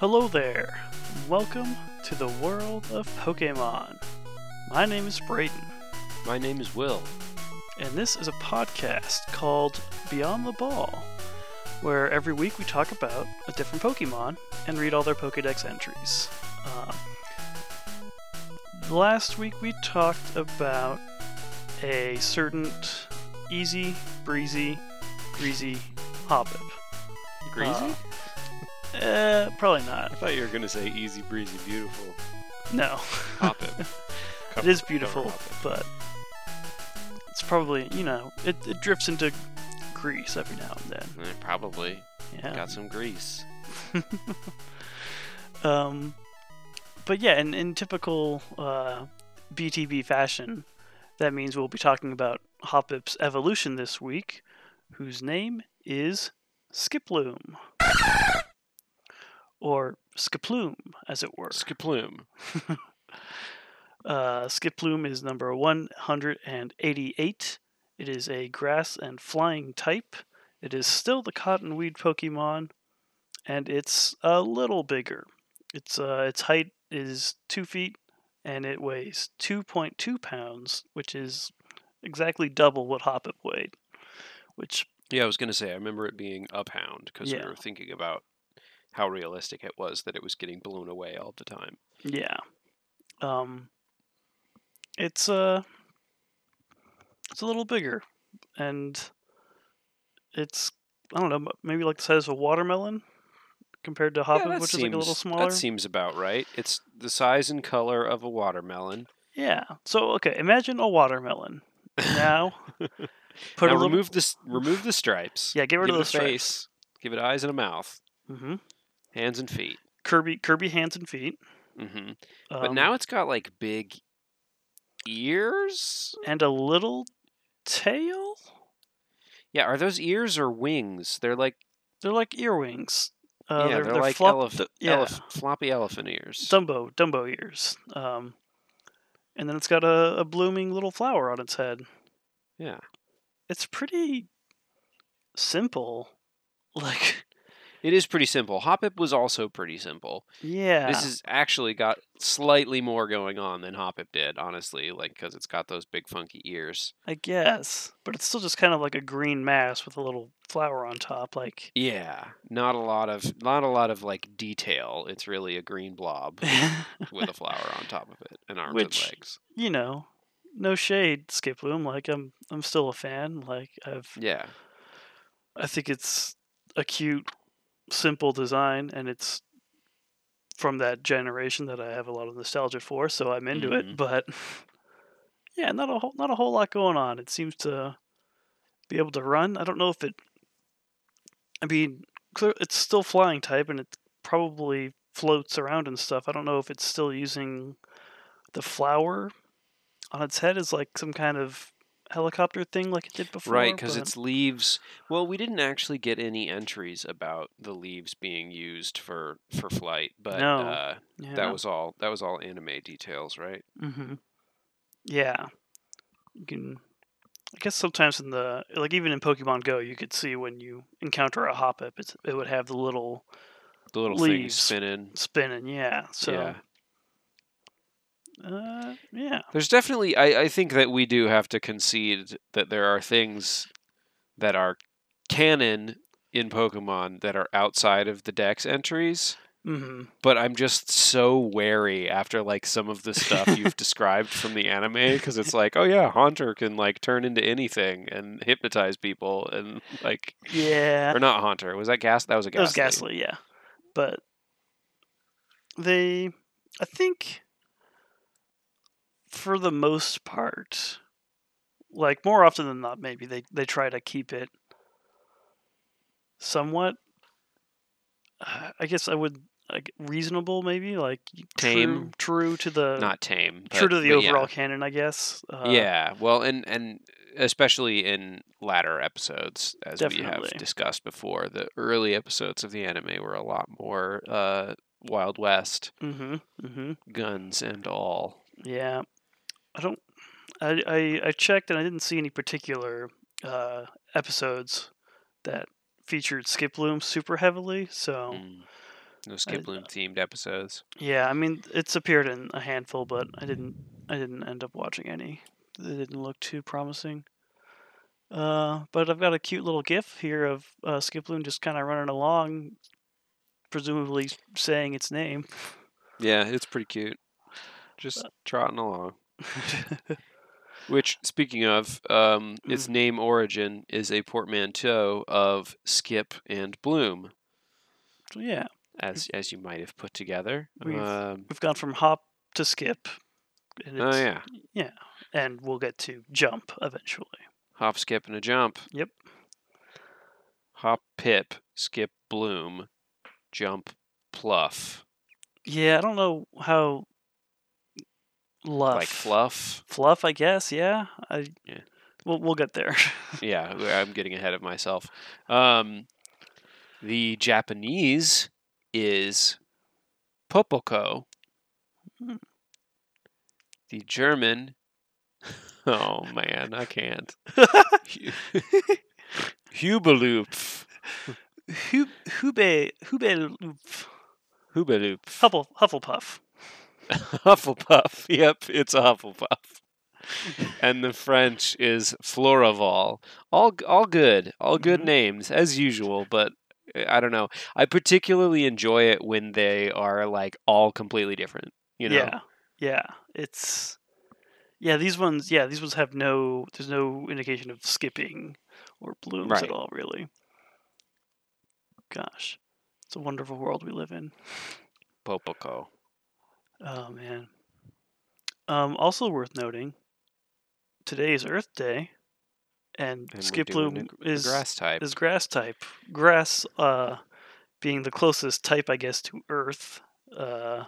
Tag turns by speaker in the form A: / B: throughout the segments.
A: Hello there. Welcome to the world of Pokemon. My name is Brayden,
B: My name is Will.
A: and this is a podcast called Beyond the Ball, where every week we talk about a different Pokemon and read all their Pokedex entries. Um, last week we talked about a certain easy, breezy, greasy Hoppip.
B: Greasy?
A: Uh, probably not.
B: I thought you were going to say easy, breezy, beautiful.
A: No.
B: Hop it.
A: It is beautiful, but it's probably you know it, it drifts into grease every now and then.
B: Eh, probably.
A: Yeah.
B: Got some grease.
A: Um, but yeah, in, in typical uh, BTB fashion, that means we'll be talking about Hoppip's evolution this week, whose name is Skiploom. Or Skiploom, as it were.
B: Skiploom.
A: Uh, Skiploom is number 188. It is a grass and flying type. It is still the cottonweed Pokemon, and it's a little bigger. Its uh, its height is two feet, and it weighs 2.2 pounds, which is exactly double what Hoppip weighed. Which
B: Yeah, I was going to say, I remember it being a pound because
A: Yeah.
B: we were thinking about how realistic it was that it was getting blown away all the time.
A: Yeah. Um it's uh it's a little bigger and it's I don't know, maybe like the size of a watermelon compared to Hoppip,
B: that
A: which is like a little
B: seems-
A: smaller.
B: That seems about right. It's the size and color of a watermelon.
A: Yeah. So okay, imagine a watermelon. Now put
B: now
A: a little
B: remove this. Remove the stripes.
A: Yeah, get rid
B: give
A: of the stripes.
B: face. Give it eyes and a mouth.
A: hmm
B: Hands and feet.
A: Kirby Kirby hands and feet.
B: hmm
A: Um,
B: But now it's got like big ears.
A: and a little tail?
B: Yeah, are those ears or wings? They're like
A: They're like earwings. Uh,
B: yeah,
A: they're,
B: they're,
A: they're
B: like
A: flop-
B: elef-
A: yeah.
B: elef- floppy elephant ears.
A: Dumbo, Dumbo ears. Um, and then it's got a, a blooming little flower on its head.
B: yeah,
A: It's pretty simple. Like,
B: it is pretty simple. Hoppip was also pretty simple.
A: yeah,
B: This has actually got slightly more going on than Hoppip did, honestly, like because it's got those big funky ears.
A: I guess, but it's still just kind of like a green mass with a little flower on top. Like,
B: Yeah, not a lot of not a lot of like detail. It's really a green blob with a flower on top of it and arms
A: Which-
B: and legs.
A: you know, no shade, Skip Skiploom. Like, I'm I'm still a fan. Like, I've
B: Yeah,
A: I think it's a cute, simple design, and it's from that generation that I have a lot of nostalgia for, so I'm into it.
B: Mhm.
A: But yeah, not a whole not a whole lot going on. It seems to be able to run. I don't know if it. I mean, it's still flying type, and it probably floats around and stuff. I don't know if it's still using the flower on its head as like some kind of helicopter thing, like it did before.
B: right. Because
A: but-
B: its leaves. Well, we didn't actually get any entries about the leaves being used for for flight, but
A: No.
B: uh,
A: yeah.
B: that was all. That was all anime details, right?
A: Mm-hmm. Yeah. You can. I guess sometimes in the like even in Pokemon Go, you could see when you encounter a Hoppip, it's, it would have the little
B: The little thing
A: Leaves.
B: spinning.
A: spinning. Yeah. So.
B: yeah.
A: Uh, yeah.
B: There's definitely, I, I think that we do have to concede that there are things that are canon in Pokemon that are outside of the Dex entries.
A: Mm-hmm.
B: But I'm just so wary after like some of the stuff you've described from the anime because it's like, oh yeah, Haunter can like turn into anything and hypnotize people and like,
A: Yeah.
B: or not Haunter. Was that Gas? That was a
A: It was
B: Gastly.
A: Gastly, yeah. But they, I think, for the most part, like more often than not, maybe they they try to keep it somewhat. uh, I guess I would like reasonable, maybe like
B: Tame.
A: true, true to the
B: Not tame.
A: true to the
B: but yeah.
A: overall canon, I guess. Uh,
B: yeah, well, and and especially in latter episodes, as we have discussed before, the early episodes of the anime were a lot more uh, Wild West,
A: Mm-hmm. Mm-hmm.
B: guns and all.
A: Yeah, I don't. I, I I checked and I didn't see any particular uh, episodes that featured Skip Skiploom super heavily. So
B: Mm. No Skiploom themed episodes.
A: Yeah, I mean it's appeared in a handful, but I didn't I didn't end up watching any. They didn't look too promising. Uh, but I've got a cute little GIF here of uh, Skiploom just kind of running along, presumably saying its name.
B: Yeah, it's pretty cute. Just trotting along. Which, speaking of, um, its
A: Mm.
B: name origin is a portmanteau of Skip and Bloom,
A: so yeah,
B: as as you might have put together.
A: We've-
B: Um,
A: we've gone from hop to skip. And
B: oh
A: it's-
B: yeah,
A: and we'll get to jump eventually.
B: hop, skip, and a jump.
A: Yep.
B: Hop, pip, skip, bloom, jump, pluff.
A: Yeah, I don't know how. Luff.
B: Like fluff.
A: Fluff, I guess. Yeah. I.
B: Yeah.
A: We'll we'll get there.
B: yeah, I'm getting ahead of myself. Um, the Japanese is Popoko.
A: Hmm.
B: The German, oh man, I can't. Hubelupf.
A: Hu- Hube Hube
B: Hubelupf.
A: Huffle Hufflepuff.
B: Hufflepuff. Yep, it's a Hufflepuff. and the French is Floravol. All all good, all good
A: Mhm.
B: names as usual, but uh, I don't know. I particularly enjoy it when they are like all completely different. You know,
A: Yeah. Yeah. It's. Yeah, these ones. Yeah, these ones have no. There's no indication of skipping or blooms
B: Right.
A: at all, really. Gosh, it's a wonderful world we live in.
B: Popoko.
A: Oh man. Um, also worth noting, today is Earth Day, and,
B: And Skiploom
A: is
B: grass type.
A: is grass type. Grass, uh, being the closest type, I guess, to Earth. Uh,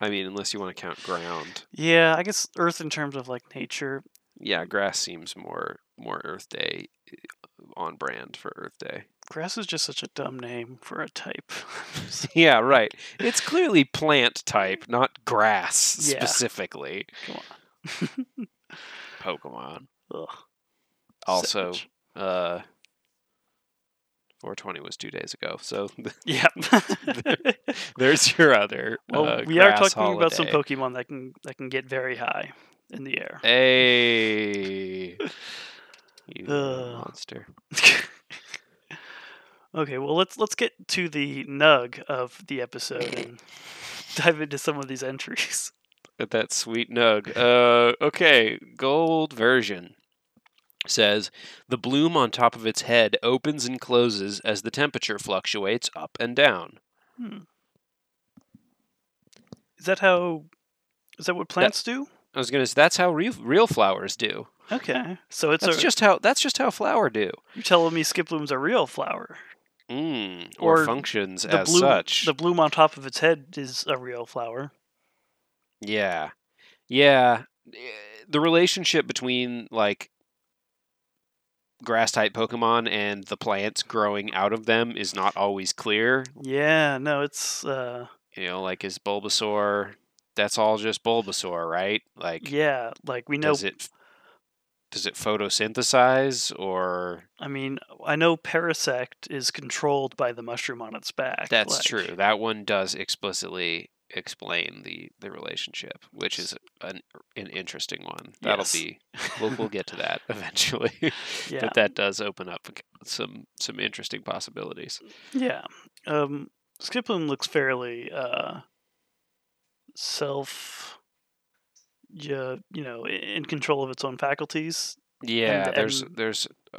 B: I mean, unless you want to count ground.
A: yeah, I guess Earth in terms of like nature.
B: Yeah, grass seems more more Earth Day uh, on brand for Earth Day.
A: Grass is just such a dumb name for a type.
B: yeah, right. It's clearly plant type, not grass
A: Yeah.
B: specifically.
A: Come on.
B: Pokemon.
A: Ugh,
B: Also,
A: savage.
B: uh 420 was 2 days ago. So
A: yeah.
B: there's your other
A: well,
B: uh,
A: we are talking about some. Pokemon that can that can get very high in the air.
B: Hey. You
A: Ugh.
B: monster.
A: Okay, well let's let's get to the nug of the episode and dive into some of these entries.
B: At that sweet nug. Uh, okay, gold version says the bloom on top of its head opens and closes as the temperature fluctuates up and down.
A: Hmm. Is that how? Is that what plants do?
B: I was gonna. say That's how real, real flowers do.
A: Okay, so it's
B: That's
A: a.
B: just how. That's just how flower do.
A: You're telling me Skiploom's a real flower.
B: Mm, or,
A: Or
B: functions as
A: bloom,
B: such.
A: the bloom on top of its head is a real flower.
B: Yeah. Yeah. The relationship between like grass type Pokemon and the plants growing out of them is not always clear.
A: Yeah, no, it's uh,
B: You know, like is Bulbasaur that's all just Bulbasaur, right? Like
A: yeah, like we know.
B: does it does it photosynthesize or
A: I mean, I know Parasect is controlled by the mushroom on its back.
B: that's
A: like-
B: true. That one does explicitly explain the the relationship, which is an an interesting one. That'll
A: Yes.
B: be we'll we'll get to that eventually.
A: Yeah,
B: but that does open up some some interesting possibilities.
A: yeah. Um, looks fairly uh, self, yeah, you know, in control of its own faculties.
B: Yeah, there's
A: and-
B: there's uh,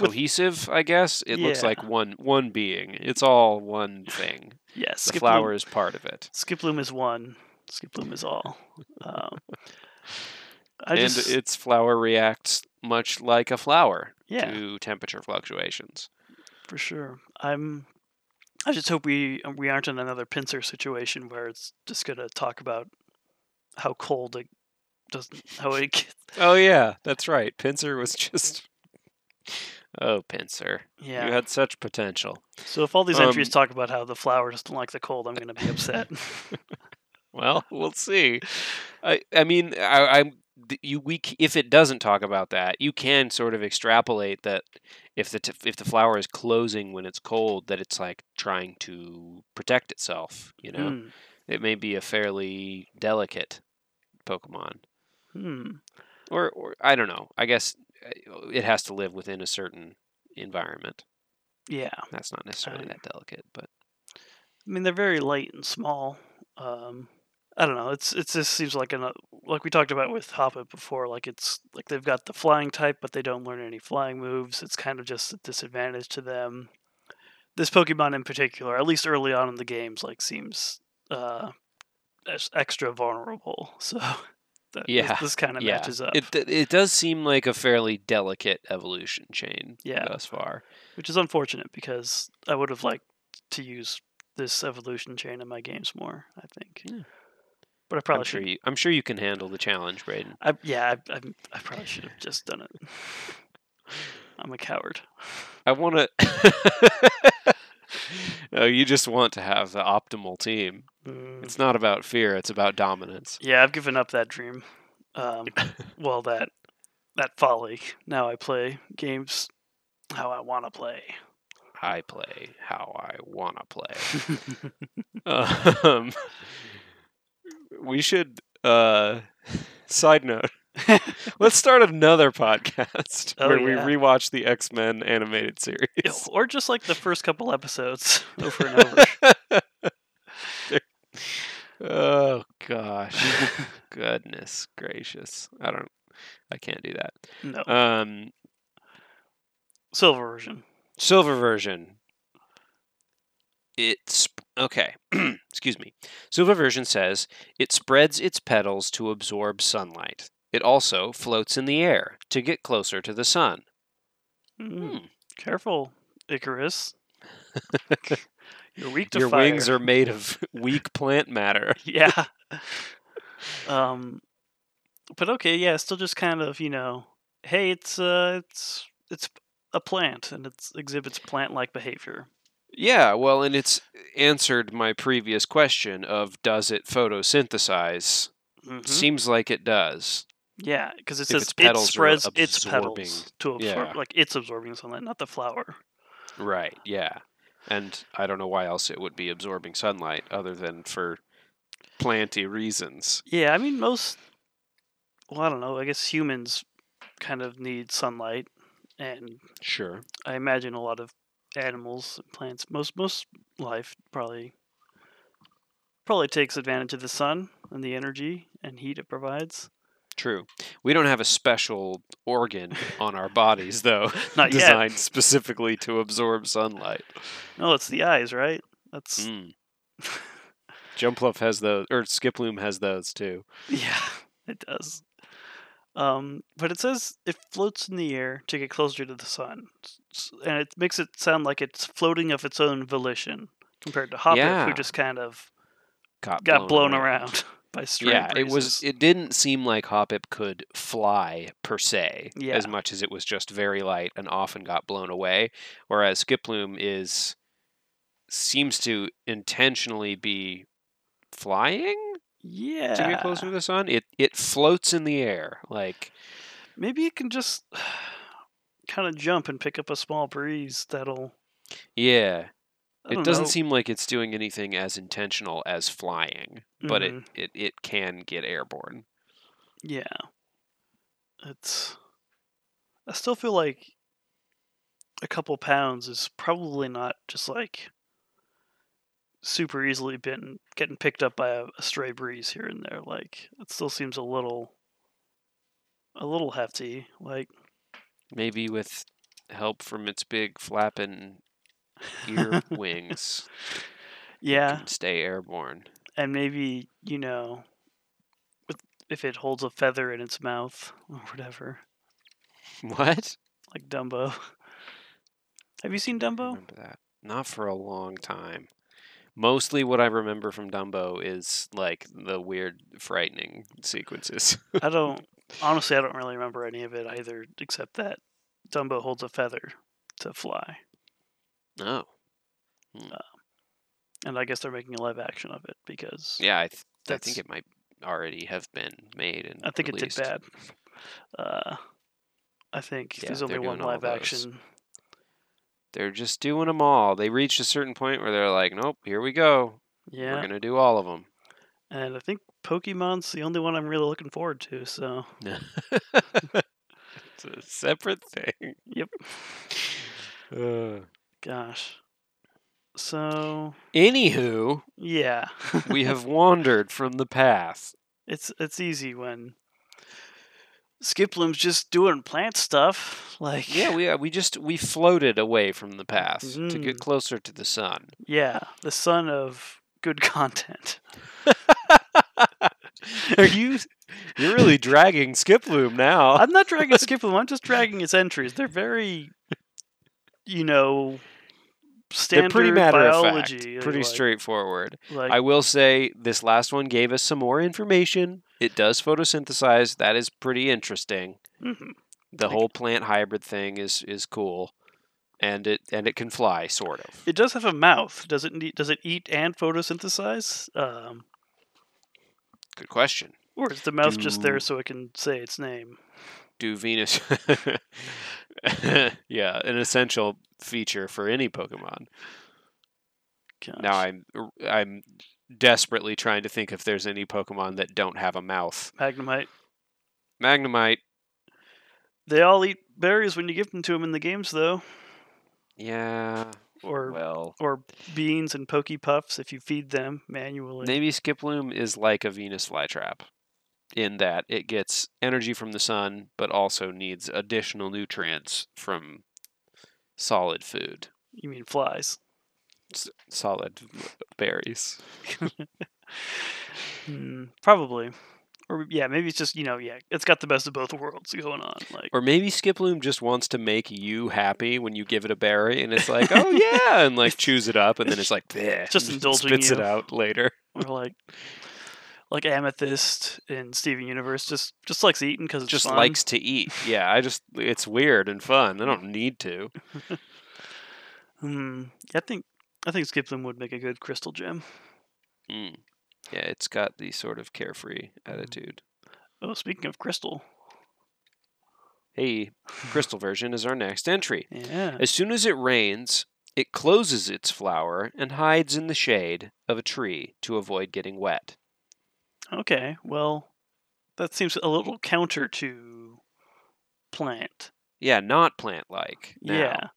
A: With-
B: cohesive, I guess. It looks like one one being. It's all one thing.
A: Yes,
B: The flower is part of it.
A: Skip Skiploom is one. Skip Skiploom is all. Um,
B: and
A: just,
B: its flower reacts much like a flower
A: yeah,
B: to temperature fluctuations.
A: for sure. I'm. I just hope we we aren't in another Pinsir situation where it's just gonna talk about how cold it doesn't how it gets.
B: Oh yeah, that's right. Pinsir was just Oh, Pinsir.
A: Yeah.
B: You had such potential.
A: So if all these entries
B: Um,
A: talk about how the flower doesn't like the cold, I'm gonna be upset.
B: Well, we'll see. I I mean, I, I'm you we if it doesn't talk about that, you can sort of extrapolate that if the t- if the flower is closing when it's cold, that it's like trying to protect itself. You know,
A: Hmm.
B: it may be a fairly delicate Pokemon,
A: Hmm.
B: or or I don't know. I guess uh, it has to live within a certain environment.
A: Yeah.
B: That's not necessarily
A: I-
B: that delicate, but
A: I mean, they're very light and small. Um, I don't know. It's it just seems like an like we talked about with Hoppip before. Like it's like they've got the flying type, but they don't learn any flying moves. It's kind of just a disadvantage to them. This Pokemon in particular, at least early on in the games, like seems uh, extra vulnerable. So that,
B: Yeah,
A: this, this kind of
B: yeah,
A: matches up,
B: it it it does seem like a fairly delicate evolution chain.
A: Yeah.
B: thus far.
A: which is unfortunate because I would have liked to use this evolution chain in my games more. I think,
B: Yeah.
A: but I probably
B: I'm sure you. I'm sure you can handle the challenge, Brayden.
A: I, yeah, I, I, I probably should have just done it. I'm a coward.
B: I want to. no, you just want to have the optimal team.
A: Mm,
B: It's not about fear; it's about dominance.
A: yeah, I've given up that dream. Um, well, that that folly. Now I play games how I want to play.
B: I play how I want to play. um, we should. Uh, side note: Let's start another podcast
A: Oh,
B: where
A: yeah.
B: we rewatch the X Men animated series.
A: or just like the first couple episodes over and over.
B: oh gosh, goodness gracious! I don't. I can't do that.
A: no,
B: Um,
A: silver version.
B: silver version. It's okay. Excuse me. Silver version says it spreads its petals to absorb sunlight. It also floats in the air to get closer to the sun.
A: Mm,
B: Hmm.
A: Careful, Icarus. You're weak to
B: Your
A: fire.
B: wings are made of weak plant matter.
A: yeah. Um, but okay, yeah, still just kind of you know, hey, it's uh, it's it's a plant and it exhibits plant-like behavior.
B: Yeah, well, and it's answered my previous question of does it photosynthesize?
A: Mhm.
B: Seems like it does.
A: Yeah, because it
B: If
A: says
B: its
A: it spreads its petals to absorb,
B: yeah.
A: like it's absorbing sunlight, not the flower.
B: Right, yeah. And I don't know why else it would be absorbing sunlight other than for planty reasons.
A: Yeah, I mean most. Well, I don't know. I guess humans kind of need sunlight, and
B: Sure.
A: I imagine a lot of animals, and plants, most most life probably probably takes advantage of the sun and the energy and heat it provides.
B: True. We don't have a special organ on our bodies, though,
A: Not yet.
B: designed specifically to absorb sunlight.
A: No, it's the eyes, right? That's
B: Mm. Jumpluff has those, or Skiploom has those too.
A: yeah, it does. Um, but it says it floats in the air to get closer to the sun, S- and it makes it sound like it's floating of its own volition compared to Hoppip,
B: Yeah.
A: who just kind of
B: Got,
A: got blown, around. By straight
B: Yeah, it was. It didn't seem like Hoppip could fly per se,
A: Yeah.
B: as much as it was just very light and often got blown away. Whereas Skiploom is seems to intentionally be flying
A: yeah.
B: to get closer to the sun. It it floats in the air like
A: Maybe it can just kind of jump and pick up a small breeze that'll.
B: yeah. It doesn't
A: know.
B: seem like it's doing anything as intentional as flying, but
A: Mhm.
B: it, it it can get airborne.
A: Yeah. It's. I still feel like a couple pounds is probably not just like super easily been getting picked up by a, a stray breeze here and there. Like it still seems a little, a little hefty. Like
B: Maybe with help from its big flapping ear wings,
A: yeah,
B: stay airborne.
A: and maybe you know, with, if it holds a feather in its mouth or whatever,
B: What?
A: like Dumbo. Have you seen Dumbo?
B: Remember that? Not for a long time. Mostly what I remember from Dumbo is like the weird, frightening sequences.
A: I don't honestly. I don't really remember any of it either, except that Dumbo holds a feather to fly,
B: oh,
A: and I guess they're making a live action of it because
B: yeah. I, th- I think it might already have been made and
A: I think
B: released.
A: it did bad. Uh, I think
B: Yeah,
A: there's only one live action.
B: They're just doing them all. They reached a certain point where they're like, nope, here we go.
A: Yeah,
B: We're gonna do all of them.
A: and I think Pokemon's the only one I'm really looking forward to. So,
B: it's a separate thing.
A: yep.
B: Uh,
A: Gosh. So,
B: anywho,
A: yeah,
B: we have wandered from the path.
A: it's it's easy when Skiploom's just doing plant stuff. Like,
B: Yeah, we uh, we just we floated away from the path to
A: Mm.
B: get closer to the sun.
A: yeah, the sun of good content.
B: Are you? You're really dragging Skiploom now.
A: I'm not dragging Skiploom. I'm just dragging its entries. They're very, you know,
B: They're
A: standard
B: pretty matter of
A: biology.
B: fact, pretty
A: like,
B: straightforward.
A: Like,
B: I will say this last one gave us some more information. It does photosynthesize. That is pretty interesting.
A: mhm.
B: The whole plant hybrid thing is is cool, and it and it can fly, sort of.
A: It does have a mouth. Does it need, does it eat and photosynthesize? Um,
B: Good question.
A: or is the mouth just there so it can say its name?
B: Do Venus? yeah, an essential feature for any Pokemon.
A: Gosh.
B: Now I'm I'm desperately trying to think if there's any Pokemon that don't have a mouth.
A: Magnemite.
B: Magnemite,
A: They all eat berries when you give them to them in the games, though,
B: yeah.
A: or
B: Well,
A: or beans and Poke Puffs if you feed them manually.
B: maybe Skiploom is like a Venus flytrap in that it gets energy from the sun, but also needs additional nutrients from solid food,
A: You mean flies?
B: S- solid berries.
A: Hmm, probably. Or yeah, maybe it's just you know yeah, it's got the best of both worlds going on. Like
B: Or maybe Skiploom just wants to make you happy when you give it a berry, and it's like, oh yeah, and like chews it up, and then it's like, "Bleh,"
A: Just indulging
B: spits it out later.
A: or like like Amethyst in Steven Universe, just just likes eating because it's
B: Just
A: fun.
B: likes to eat. Yeah, I just it's weird and fun. I don't need to.
A: Hmm. I think I think Skiploom would make a good crystal gem.
B: Mm. Yeah, it's got the sort of carefree
A: Mm.
B: attitude.
A: Oh, speaking of crystal,
B: Hey, crystal version is our next entry.
A: yeah,
B: As soon as it rains, it closes its flower and hides in the shade of a tree to avoid getting wet.
A: Okay. Well, that seems a little counter to plant.
B: Yeah, not plant like.
A: Yeah.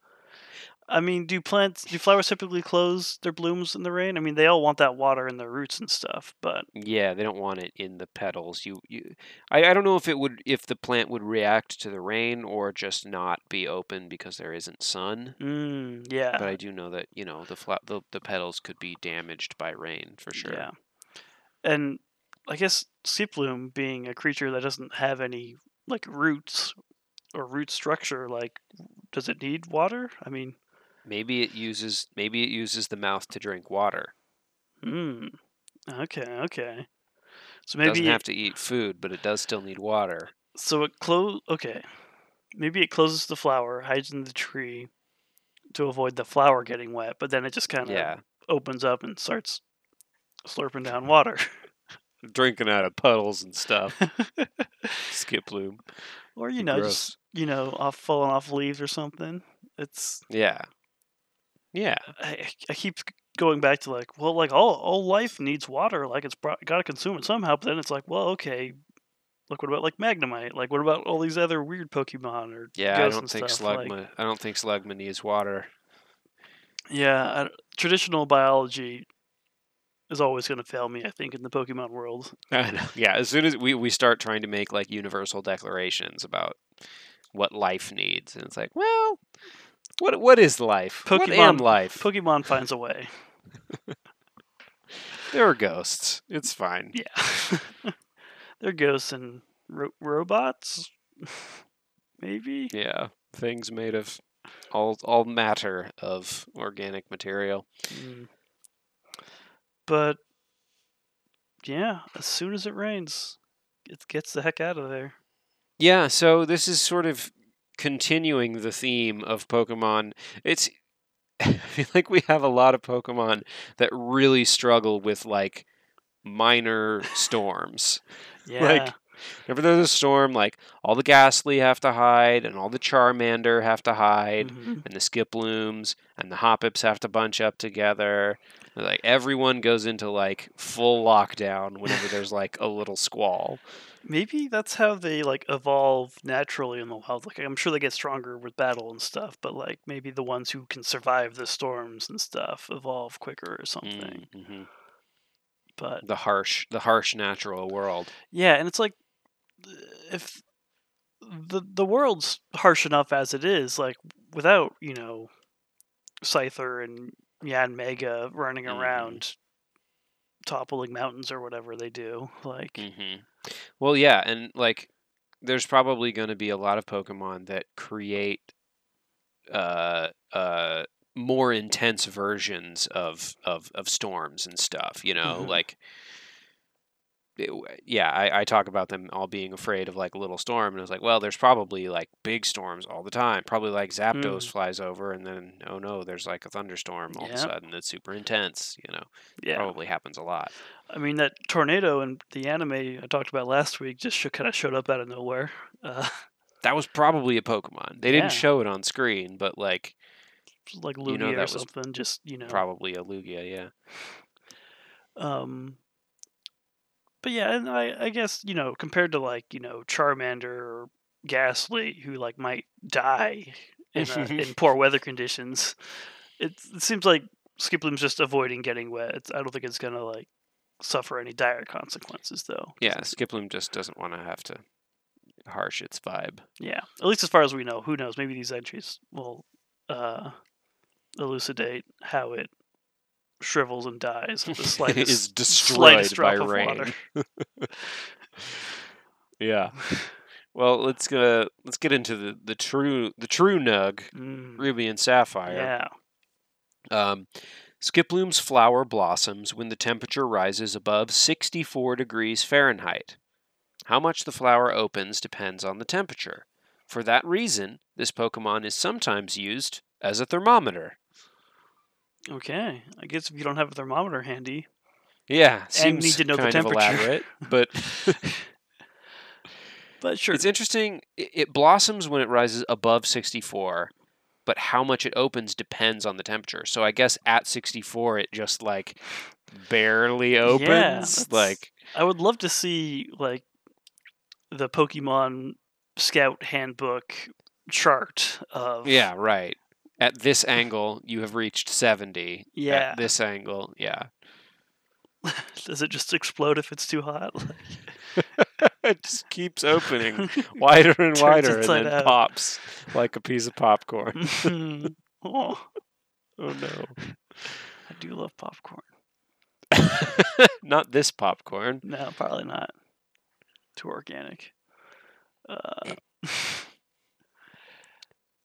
A: I mean, do plants do flowers typically close their blooms in the rain? I mean, they all want that water in their roots and stuff, but
B: Yeah, they don't want it in the petals. You, you, I, I don't know if it would, if the plant would react to the rain or just not be open because there isn't sun.
A: mm, yeah,
B: But I do know that you know the fla- the, the petals could be damaged by rain for sure.
A: Yeah. And I guess Skiploom being a creature that doesn't have any like roots or root structure, like does it need water? I mean,
B: Maybe it uses maybe it uses the mouth to drink water.
A: hmm. Okay, okay. So
B: It
A: maybe
B: doesn't
A: it,
B: have to eat food, but it does still need water.
A: so it close okay. Maybe it closes the flower, hides in the tree to avoid the flower getting wet, but then it just kind of
B: Yeah,
A: opens up and starts slurping down water.
B: drinking out of puddles and stuff. Skiploom.
A: or you know,
B: Gross.
A: just you know, off falling off leaves or something. It's
B: Yeah, yeah.
A: I, I keep going back to like, well, like all all life needs water. Like it's got to consume it somehow. But then it's like, well, okay. Look, what about like Magnemite? Like, what about all these other weird Pokemon or
B: Yeah, I don't think
A: stuff?
B: Slugma.
A: Like,
B: I don't think Slugma needs water.
A: yeah, I, traditional biology is always going to fail me. I think in the Pokemon world.
B: Yeah, as soon as we, we start trying to make like universal declarations about what life needs, and it's like, well, what what is life? what am
A: Pokemon-
B: life?
A: Pokemon finds a way.
B: there are ghosts. It's fine.
A: Yeah, they're ghosts and ro- robots. Maybe.
B: Yeah, things made of all all matter of organic material.
A: Mm. But yeah, as soon as it rains, it gets the heck out of there.
B: Yeah, so this is sort of continuing the theme of Pokemon. It's I feel like we have a lot of Pokemon that really struggle with like minor storms.
A: Yeah.
B: Whenever there's a storm, like all the Gastly have to hide, and all the Charmander have to hide,
A: Mhm.
B: and the Skiplooms and the Hoppips have to bunch up together. Like everyone goes into like full lockdown whenever there's like a little squall.
A: Maybe that's how they like evolve naturally in the wild. Like I'm sure they get stronger with battle and stuff, but like maybe the ones who can survive the storms and stuff evolve quicker or something.
B: hmm
A: But
B: The harsh, the harsh natural world.
A: yeah, and it's like if the the world's harsh enough as it is, like without you know Scyther and Yanmega running
B: Mhm.
A: around toppling mountains or whatever they do, like
B: Mm-hmm. Well, yeah, and like there's probably going to be a lot of Pokemon that create uh uh more intense versions of of of storms and stuff. You know,
A: Mhm.
B: like. It yeah, I, I talk about them all being afraid of like a little storm, and I was like, well, there's probably like big storms all the time. Probably like Zapdos
A: Mm.
B: flies over, and then oh no, there's like a thunderstorm all of a sudden that's super intense. You know,
A: yeah.
B: probably happens a lot.
A: I mean, that tornado in the anime I talked about last week just kind of showed up out of nowhere. Uh,
B: That was probably a Pokemon. They didn't show it on screen, but like
A: like
B: You
A: Lugia
B: know
A: or something. Just you know.
B: probably a Lugia. Yeah.
A: Um. But yeah, and I, I guess you know compared to like you know Charmander or Gastly, who like might die in a, in poor weather conditions, it, it seems like Skiploom's just avoiding getting wet. It's, I don't think it's gonna like suffer any dire consequences though.
B: Yeah, Skiploom just doesn't want to have to harsh its vibe.
A: Yeah, at least as far as we know. Who knows? Maybe these entries will uh, elucidate how it shrivels and dies the slightest,
B: is destroyed
A: slightest
B: by rain. Yeah. Well, let's go. Let's get into the, the true the true Nug,
A: Mm,
B: Ruby and Sapphire.
A: yeah.
B: Um, Skiploom's flower blossoms when the temperature rises above 64 degrees Fahrenheit. How much the flower opens depends on the temperature. For that reason, this Pokemon is sometimes used as a thermometer.
A: Okay. I guess if you don't have a thermometer handy,
B: Yeah,
A: And
B: seems
A: need to know the
B: kind of
A: temperature.
B: elaborate, but
A: but sure.
B: it's interesting. It, blossoms when it rises above 64, but how much it opens depends on the temperature. So I guess at 64, it just like barely opens.
A: that's-
B: like
A: I would love to see like the Pokemon Scout Handbook chart of
B: Yeah, right. At this angle, you have reached 70.
A: Yeah.
B: At this angle, yeah.
A: Does it just explode if it's too hot?
B: it just keeps opening wider and wider and then
A: out.
B: pops like a piece of popcorn.
A: Oh,
B: oh no.
A: I do love popcorn.
B: Not this popcorn.
A: No, probably not. Too organic. Uh,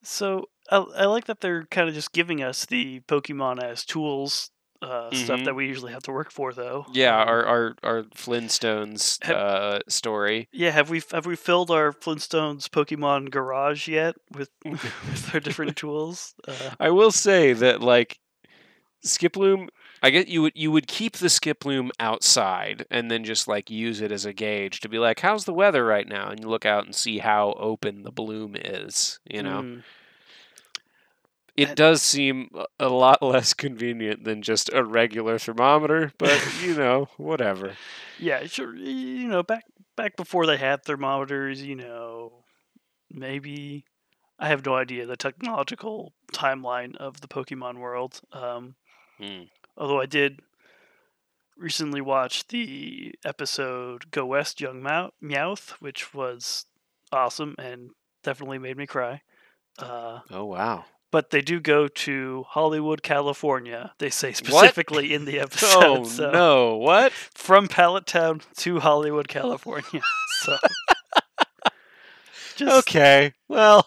A: so I, I like that they're kind of just giving us the Pokemon as tools uh, stuff
B: Mhm.
A: that we usually have to work for, though.
B: Yeah,
A: Um,
B: our our, our Flintstones
A: Have-
B: uh, story.
A: yeah. Have we have we filled our Flintstones Pokemon garage yet with with our different tools? Uh,
B: I will say that like Skiploom, I get you would you would keep the Skiploom outside and then just like use it as a gauge to be like, how's the weather right now? And you look out and see how open the bloom is. You know,
A: mm,
B: it
A: And-
B: does seem a- a lot less convenient than just a regular thermometer, but you know, whatever.
A: yeah, sure. You know, back back before they had thermometers, you know, maybe I have no idea the technological timeline of the Pokemon world. Um,
B: Hmm.
A: although I did recently watch the episode "Go West, Young Mou- Meowth," which was awesome and definitely made me cry. Uh,
B: Oh wow.
A: But they do go to Hollywood, California. They say specifically in the episode.
B: Oh
A: so
B: no! What?
A: from Pallet Town to Hollywood, California. So just
B: okay. Well,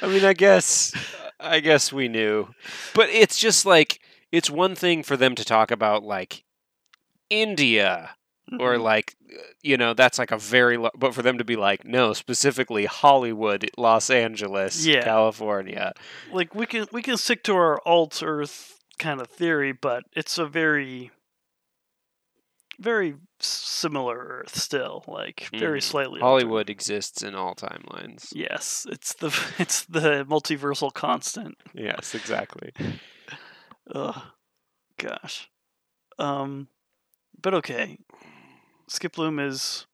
B: I mean, I guess, I guess we knew, but it's just like it's one thing for them to talk about like India or
A: Mhm.
B: like you know that's like a very lo- but for them to be like no specifically Hollywood, Los Angeles,
A: Yeah.
B: California.
A: like we can we can stick to our alt Earth kind of theory, but it's a very very similar Earth still, like very
B: Mhm.
A: slightly. altered.
B: Hollywood exists in all timelines.
A: Yes, it's the it's the multiversal constant.
B: Yes, exactly.
A: Ugh, gosh. Um, but okay. Skiploom is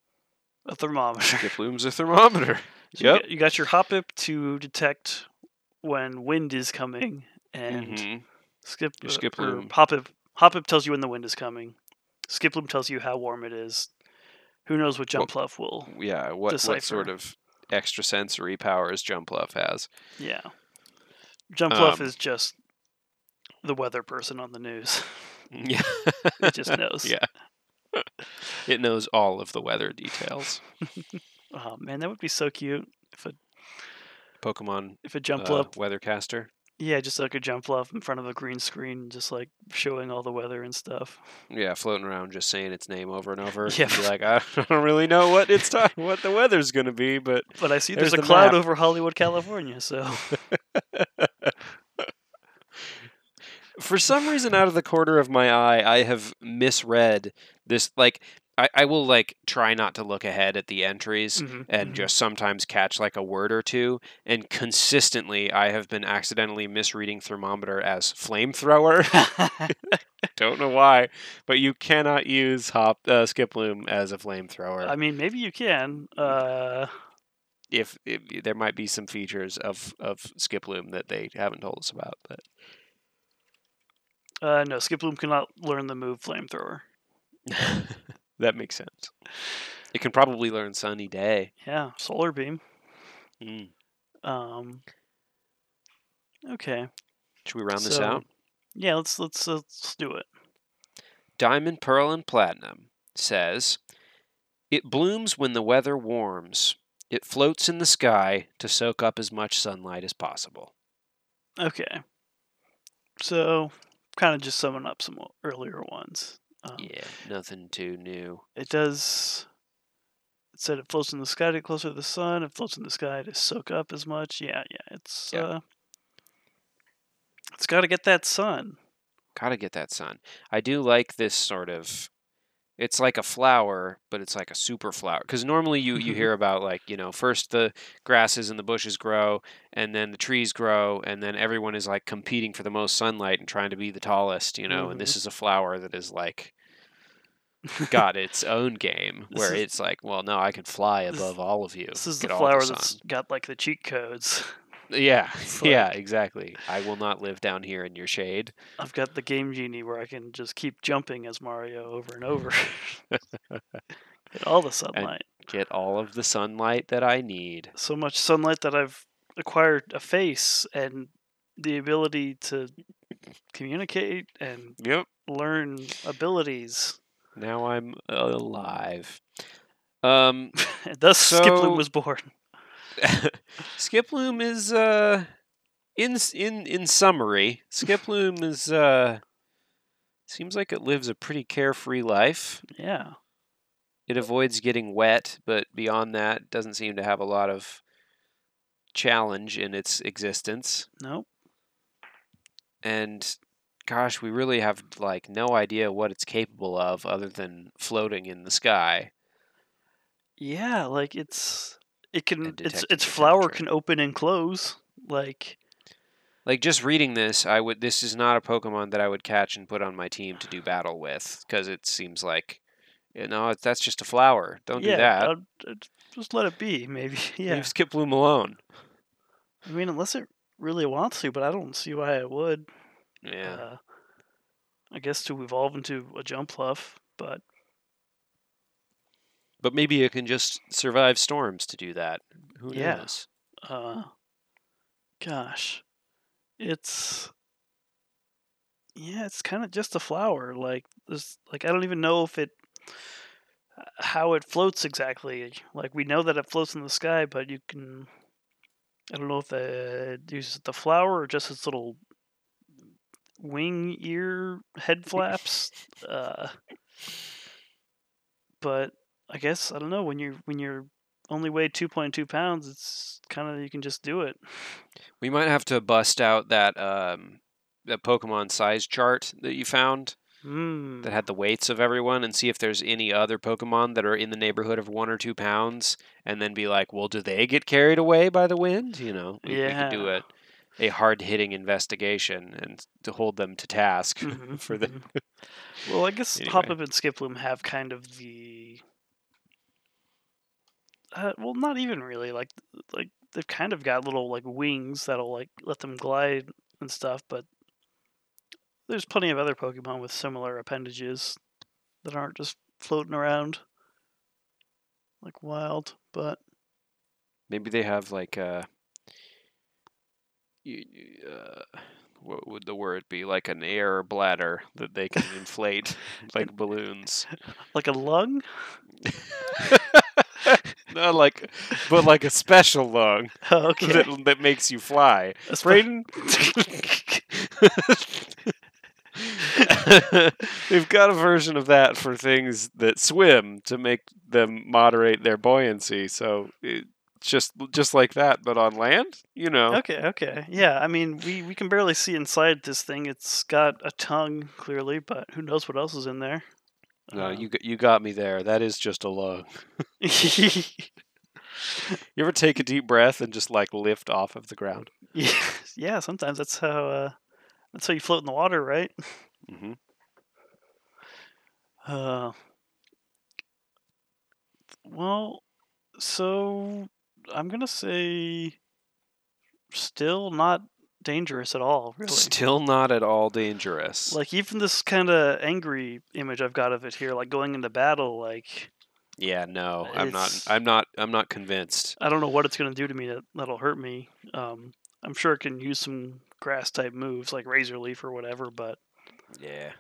A: a thermometer.
B: Skiploom's a thermometer.
A: So you
B: Yep.
A: got- You got your Hoppip to detect when wind is coming, and
B: Mhm.
A: skip
B: Your
A: uh, or
B: Skiploom.
A: Hoppip hop pip tells you when the wind is coming. Skiploom tells you how warm it is. Who knows what Jumpluff will?
B: Yeah, what what sort of extrasensory powers Jumpluff has?
A: Yeah, Jumpluff
B: Um,
A: is just the weather person on the news.
B: Yeah.
A: it just knows.
B: yeah. it knows all of the weather details.
A: Oh man, that would be so cute if a
B: Pokemon
A: if a jump
B: uh,
A: fluff
B: weathercaster.
A: Yeah, just like a Jumpluff in front of a green screen, just like showing all the weather and stuff.
B: Yeah, floating around just saying its name over and over.
A: Yeah.
B: And like, I don't really know what it's ta- what the weather's gonna be, but
A: But I see
B: There's
A: there's, a
B: the
A: cloud
B: map.
A: over Hollywood, California, so
B: for some reason out of the corner of my eye i have misread this like i, I will like try not to look ahead at the entries
A: Mhm,
B: and
A: mhm.
B: just sometimes catch like a word or two and consistently i have been accidentally misreading thermometer as flamethrower don't know why but you cannot use hop uh, skiploom as a flamethrower
A: I mean, maybe you can. Uh,
B: if, if there might be some features of of skiploom that they haven't told us about but
A: uh, no, Skiploom cannot learn the move flamethrower.
B: that makes sense. It can probably learn sunny day.
A: Yeah, solar beam.
B: Mm.
A: Um, okay,
B: Should we round this out?
A: yeah, let's let's let's do it.
B: Diamond, Pearl, and Platinum says, It blooms when the weather warms. It floats in the sky to soak up as much sunlight as possible.
A: Okay, so kind of just summing up some earlier ones. Um,
B: Yeah, nothing too new.
A: It does. It said it floats in the sky to get closer to the sun. It floats in the sky to soak up as much. Yeah, yeah. It's
B: Yeah.
A: uh, it's got to get that sun.
B: Gotta get that sun. I do like this sort of. It's like a flower, but it's like a super flower. Because normally you, you hear about like you know first the grasses and the bushes grow, and then the trees grow, and then everyone is like competing for the most sunlight and trying to be the tallest. You know, and this is a flower that is like got its own game
A: This
B: where
A: is-
B: it's like, well, no, I can fly
A: this-
B: above all of you.
A: This is the
B: get
A: flower
B: sun."
A: that's got like the cheat codes.
B: yeah,
A: It's
B: yeah, exactly. I will not live down here in your shade.
A: I've got the game genie where I can just keep jumping as Mario over and over. get all the sunlight.
B: Get all of the sunlight that I need.
A: So much sunlight that I've acquired a face and the ability to communicate and
B: Yep.
A: learn abilities.
B: Now I'm alive. Um,
A: Thus,
B: So-
A: Skiploom was born.
B: Skiploom is uh, in in in summary, Skiploom is uh, seems like it lives a pretty carefree life.
A: Yeah.
B: It avoids getting wet, but beyond that, doesn't seem to have a lot of challenge in its existence.
A: Nope.
B: And gosh, we really have like no idea what it's capable of other than floating in the sky.
A: Yeah, like it's it can its its flower can open and close. Like
B: Like just reading this, I would. This is not a Pokemon that I would catch and put on my team to do battle with, because it seems like, you know, that's just a flower. Don't
A: yeah,
B: do that.
A: I'd- I'd uh, just let it be. Maybe. Yeah.
B: Leave Skiploom alone.
A: I mean, unless it really wants to, but I don't see why it would.
B: Yeah.
A: Uh, I guess to evolve into a Jumpluff, but
B: but maybe it can just survive storms to do that. Who
A: Yeah.
B: knows?
A: uh, gosh, it's yeah, it's kind of just a flower. Like this, like I don't even know if it how it floats exactly. Like we know that it floats in the sky, but you can. I don't know if it uses the flower or just its little wing ear head flaps. uh, but I guess I don't know when you're when you're only weigh two point two pounds. It's kind of you can just do it.
B: We might have to bust out that um, that Pokemon size chart that you found
A: Hmm.
B: that had the weights of everyone and see if there's any other Pokemon that are in the neighborhood of one or two pounds, and then be like, well, do they get carried away by the wind? You know, we, we could do
A: Yeah.
B: A, a hard hitting investigation and to hold them to task
A: Mhm,
B: for the.
A: mhm. Well, I guess
B: Anyway.
A: Hoppip and Skiploom have kind of the. Uh, well, not even really. Like, like they've kind of got little like wings that'll like let them glide and stuff. But there's plenty of other Pokemon with similar appendages that aren't just floating around like wild. But
B: Maybe they have like uh y- y- uh, what would the word be? Like an air bladder that they can inflate like balloons.
A: like a lung.
B: Not like, but like a special lung
A: Oh, okay.
B: that, that makes you fly.
A: Spe-
B: Brayden, they've got a version of that for things that swim to make them moderate their buoyancy. So it, just just like that, but on land, you know.
A: Okay, okay. Yeah, I mean, we, we can barely see inside this thing. It's got a tongue, clearly, but who knows what else is in there.
B: No,
A: Uh,
B: you got- you got me there. That is just a lung. You ever take a deep breath and just like lift off of the ground?
A: yeah, sometimes that's how uh, that's how you float in the water, right?
B: Mm-hmm.
A: Uh, well, so I'm gonna say still not dangerous at all, really.
B: Still not at all dangerous.
A: Like even this kind of angry image I've got of it here, like going into battle, like
B: yeah, no, I'm not. I'm not. I'm not convinced.
A: I don't know what it's gonna do to me that that'll hurt me. Um, I'm sure it can use some grass type moves like Razor Leaf or whatever, but
B: Yeah.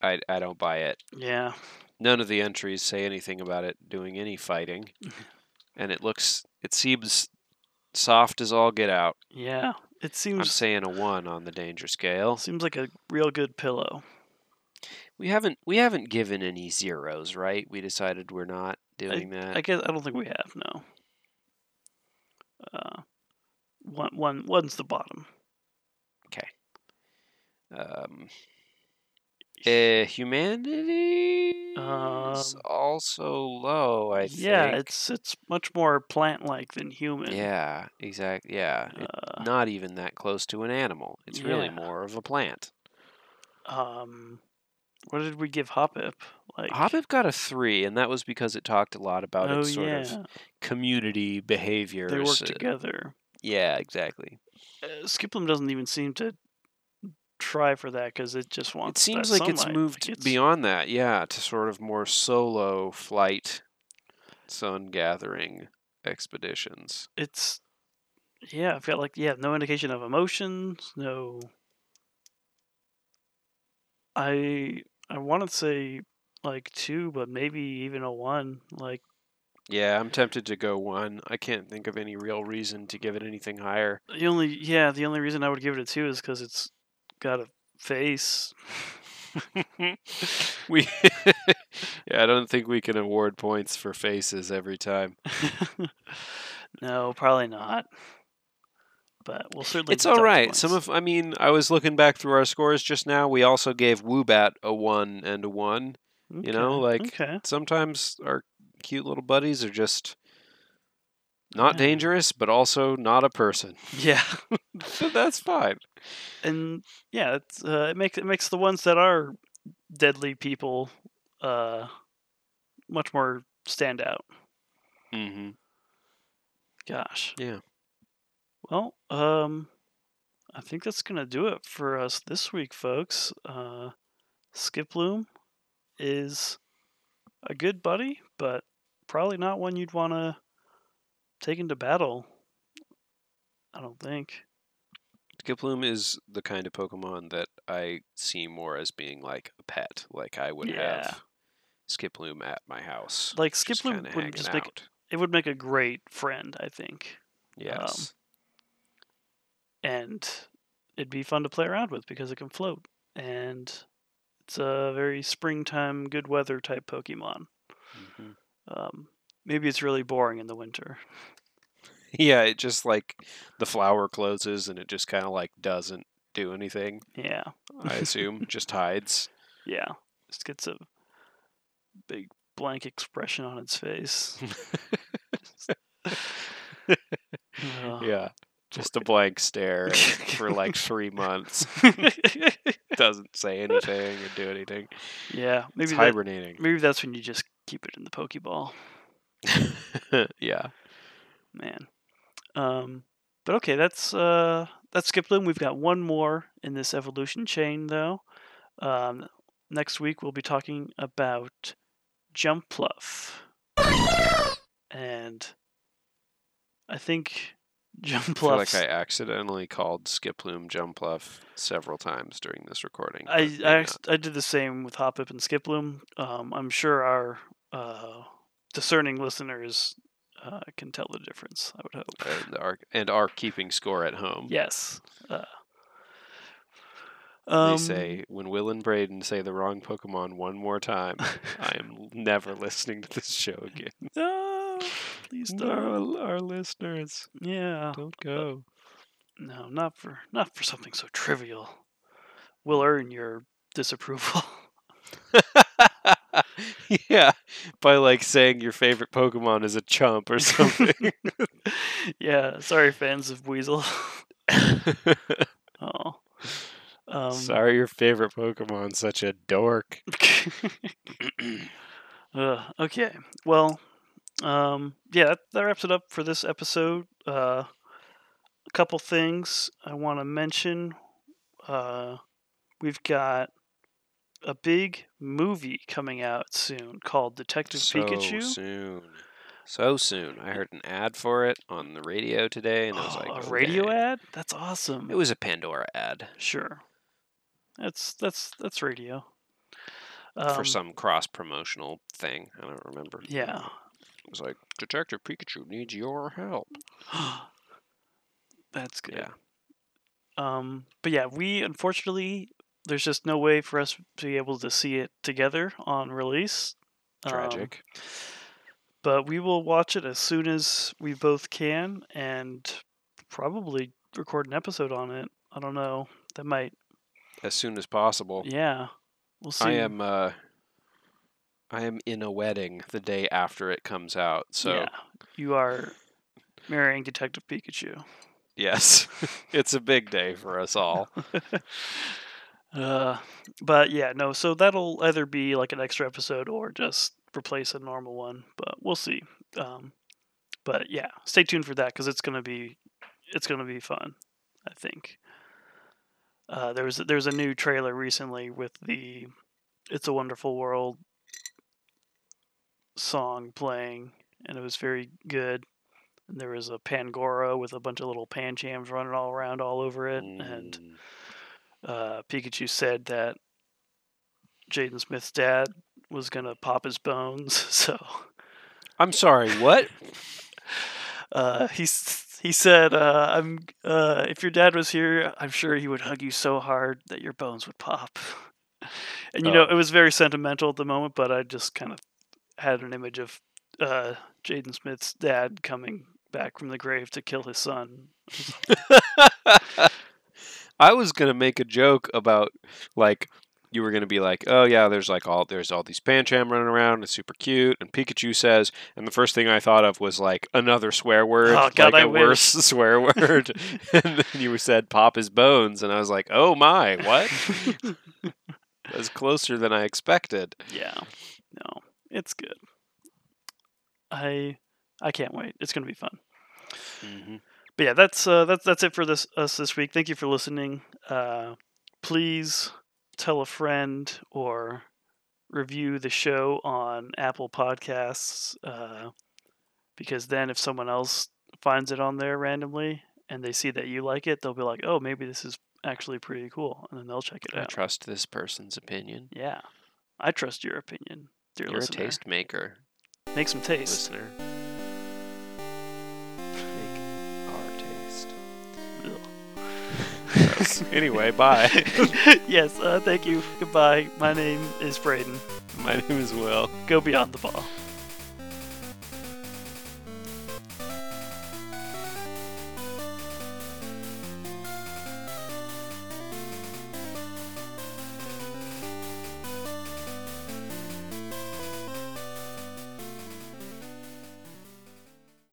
B: I I don't buy it.
A: yeah,
B: None of the entries say anything about it doing any fighting, and it looks. It seems soft as all get out.
A: yeah, it seems.
B: I'm saying a one on the danger scale.
A: seems like a real good pillow.
B: We haven't we haven't given any zeros, right? We decided we're not doing that.
A: I guess I don't think we have no. Uh, one one one's the bottom. Okay.
B: Um, uh, humanity is
A: Um,
B: also low. I
A: yeah,
B: think.
A: it's it's much more plant like than human.
B: yeah, exactly. Yeah, it-
A: Uh,
B: not even that close to an animal. It's really more of a plant.
A: um, what did we give Hoppip? Like
B: Hoppip got a three, and that was because it talked a lot about
A: Oh
B: its sort
A: yeah,
B: of community behaviors.
A: they work
B: uh,
A: together.
B: Yeah, exactly.
A: Uh, Skiploom doesn't even seem to try for that because it just wants.
B: It
A: seems
B: like it's moved
A: Like, it's-
B: beyond that, yeah, to sort of more solo flight, sun gathering expeditions.
A: It's yeah, I've got like yeah, no indication of emotions, no. I I want to say like two, but maybe even a one. Like
B: Yeah, I'm tempted to go one. I can't think of any real reason to give it anything higher.
A: the only yeah, the only reason I would give it a two is because it's got a face.
B: we, yeah, I don't think we can award points for faces every time.
A: no, probably not. But we'll certainly.
B: It's all
A: right.
B: right. Some of, I mean, I was looking back through our scores just now. We also gave Woobat a one and a one. you know, like-
A: okay.
B: Sometimes our cute little buddies are just not
A: Yeah.
B: dangerous, but also not a person.
A: Yeah.
B: So that's fine.
A: and yeah, it's, uh, it makes it makes the ones that are deadly people uh, much more stand out.
B: Mm-hmm.
A: Gosh.
B: Yeah.
A: Well, um, I think that's gonna do it for us this week, folks. Uh, Skiploom is a good buddy, but probably not one you'd want to take into battle. I don't think.
B: Skiploom is the kind of Pokemon that I see more as being like a pet. Like I would
A: Yeah.
B: have Skiploom at my house.
A: Like Skiploom would just make
B: out.
A: it would make a great friend, I think.
B: Yes.
A: and it'd be fun to play around with because it can float and it's a very springtime good weather type pokemon
B: Mhm.
A: um, maybe it's really boring in the winter
B: Yeah, it just like the flower closes and it just kind of like doesn't do anything.
A: Yeah,
B: I assume just hides.
A: yeah. Just gets a big blank expression on its face. Ugh.
B: Yeah, just a blank stare for like three months. Doesn't say anything or do anything.
A: yeah, maybe that,
B: hibernating.
A: maybe that's when you just keep it in the Pokeball,
B: yeah.
A: man. Um, but okay, that's uh that's Skiploom. We've got one more in this evolution chain though. Um, next week we'll be talking about Jumpluff, and I think
B: I feel like I accidentally called Skiploom Jumpluff several times during this recording.
A: I I. I did the same with Hoppip and Skiploom. Um, I'm sure our uh, discerning listeners uh, can tell the difference. I would hope.
B: and are and are keeping score at home.
A: Yes. Uh,
B: They
A: um,
B: say when Will and Brayden say the wrong Pokemon one more time, I am never listening to this show again.
A: No, please don't.
B: No, our listeners
A: Yeah.
B: don't go.
A: No, not for not for something so trivial. We'll earn your disapproval.
B: yeah, by like saying your favorite Pokemon is a chump or something.
A: yeah. Sorry, fans of Weasel. oh. Um,
B: Sorry, your favorite Pokemon's such a dork.
A: uh, okay. Well, um, yeah, that, that wraps it up for this episode. Uh, a couple things I want to mention. Uh, we've got a big movie coming out soon called Detective Pikachu.
B: so
A: Pikachu.
B: soon. So soon. I heard an ad for it on the radio today, and I was
A: Oh,
B: like,
A: a radio
B: "Okay."
A: ad? That's awesome.
B: It was a Pandora ad
A: sure. That's that's that's radio.
B: for
A: Um,
B: some cross promotional thing. I don't remember.
A: Yeah.
B: It was like Detective Pikachu needs your help.
A: That's good.
B: Yeah.
A: Um, but yeah, we unfortunately there's just no way for us to be able to see it together on release. Um,
B: Tragic.
A: but we will watch it as soon as we both can, and probably record an episode on it. I don't know. That might.
B: as soon as possible.
A: Yeah. We'll see.
B: I am uh I am in a wedding the day after it comes out. So
A: Yeah. You are marrying Detective Pikachu.
B: yes. it's a big day for us all.
A: Uh, but yeah, no. So that'll either be like an extra episode or just replace a normal one. But we'll see. Um, but yeah, stay tuned for that because it's gonna be it's gonna be fun. I think. Uh, there was there was a new trailer recently with the "It's a Wonderful World" song playing, and it was very good. And there was a Pangoro with a bunch of little Panchams running all around all over it, and
B: Mm.
A: Uh, Pikachu said that Jaden Smith's dad was gonna pop his bones. So
B: I'm sorry, what?
A: uh, he he said, uh, "I'm uh, if your dad was here, I'm sure he would hug you so hard that your bones would pop." And you know,
B: Oh.
A: it was very sentimental at the moment, but I just kind of had an image of uh, Jaden Smith's dad coming back from the grave to kill his son.
B: I was gonna make a joke about like you were gonna be like, oh yeah, there's like all there's all these Pancham running around, it's super cute, and Pikachu says, and the first thing I thought of was like another swear word,
A: Oh, God,
B: like
A: I
B: a
A: wish.
B: worse swear word, and then you said pop his bones, and I was like, oh my, what? That's closer than I expected.
A: Yeah. No, it's good. I I can't wait. It's gonna be fun.
B: hmm
A: But yeah, that's uh, that's that's it for this us this week. Thank you for listening. Uh, please tell a friend or review the show on Apple Podcasts uh, because then if someone else finds it on there randomly and they see that you like it, they'll be like, "Oh, maybe this is actually pretty cool," and then they'll check it
B: I
A: out.
B: trust this person's opinion.
A: Yeah, I trust your opinion, dear
B: You're
A: listener.
B: a taste maker,
A: Make some taste.
B: listener. anyway, bye.
A: yes, uh, thank you. Goodbye. My name is Brayden.
B: My name is Will.
A: Go beyond the ball.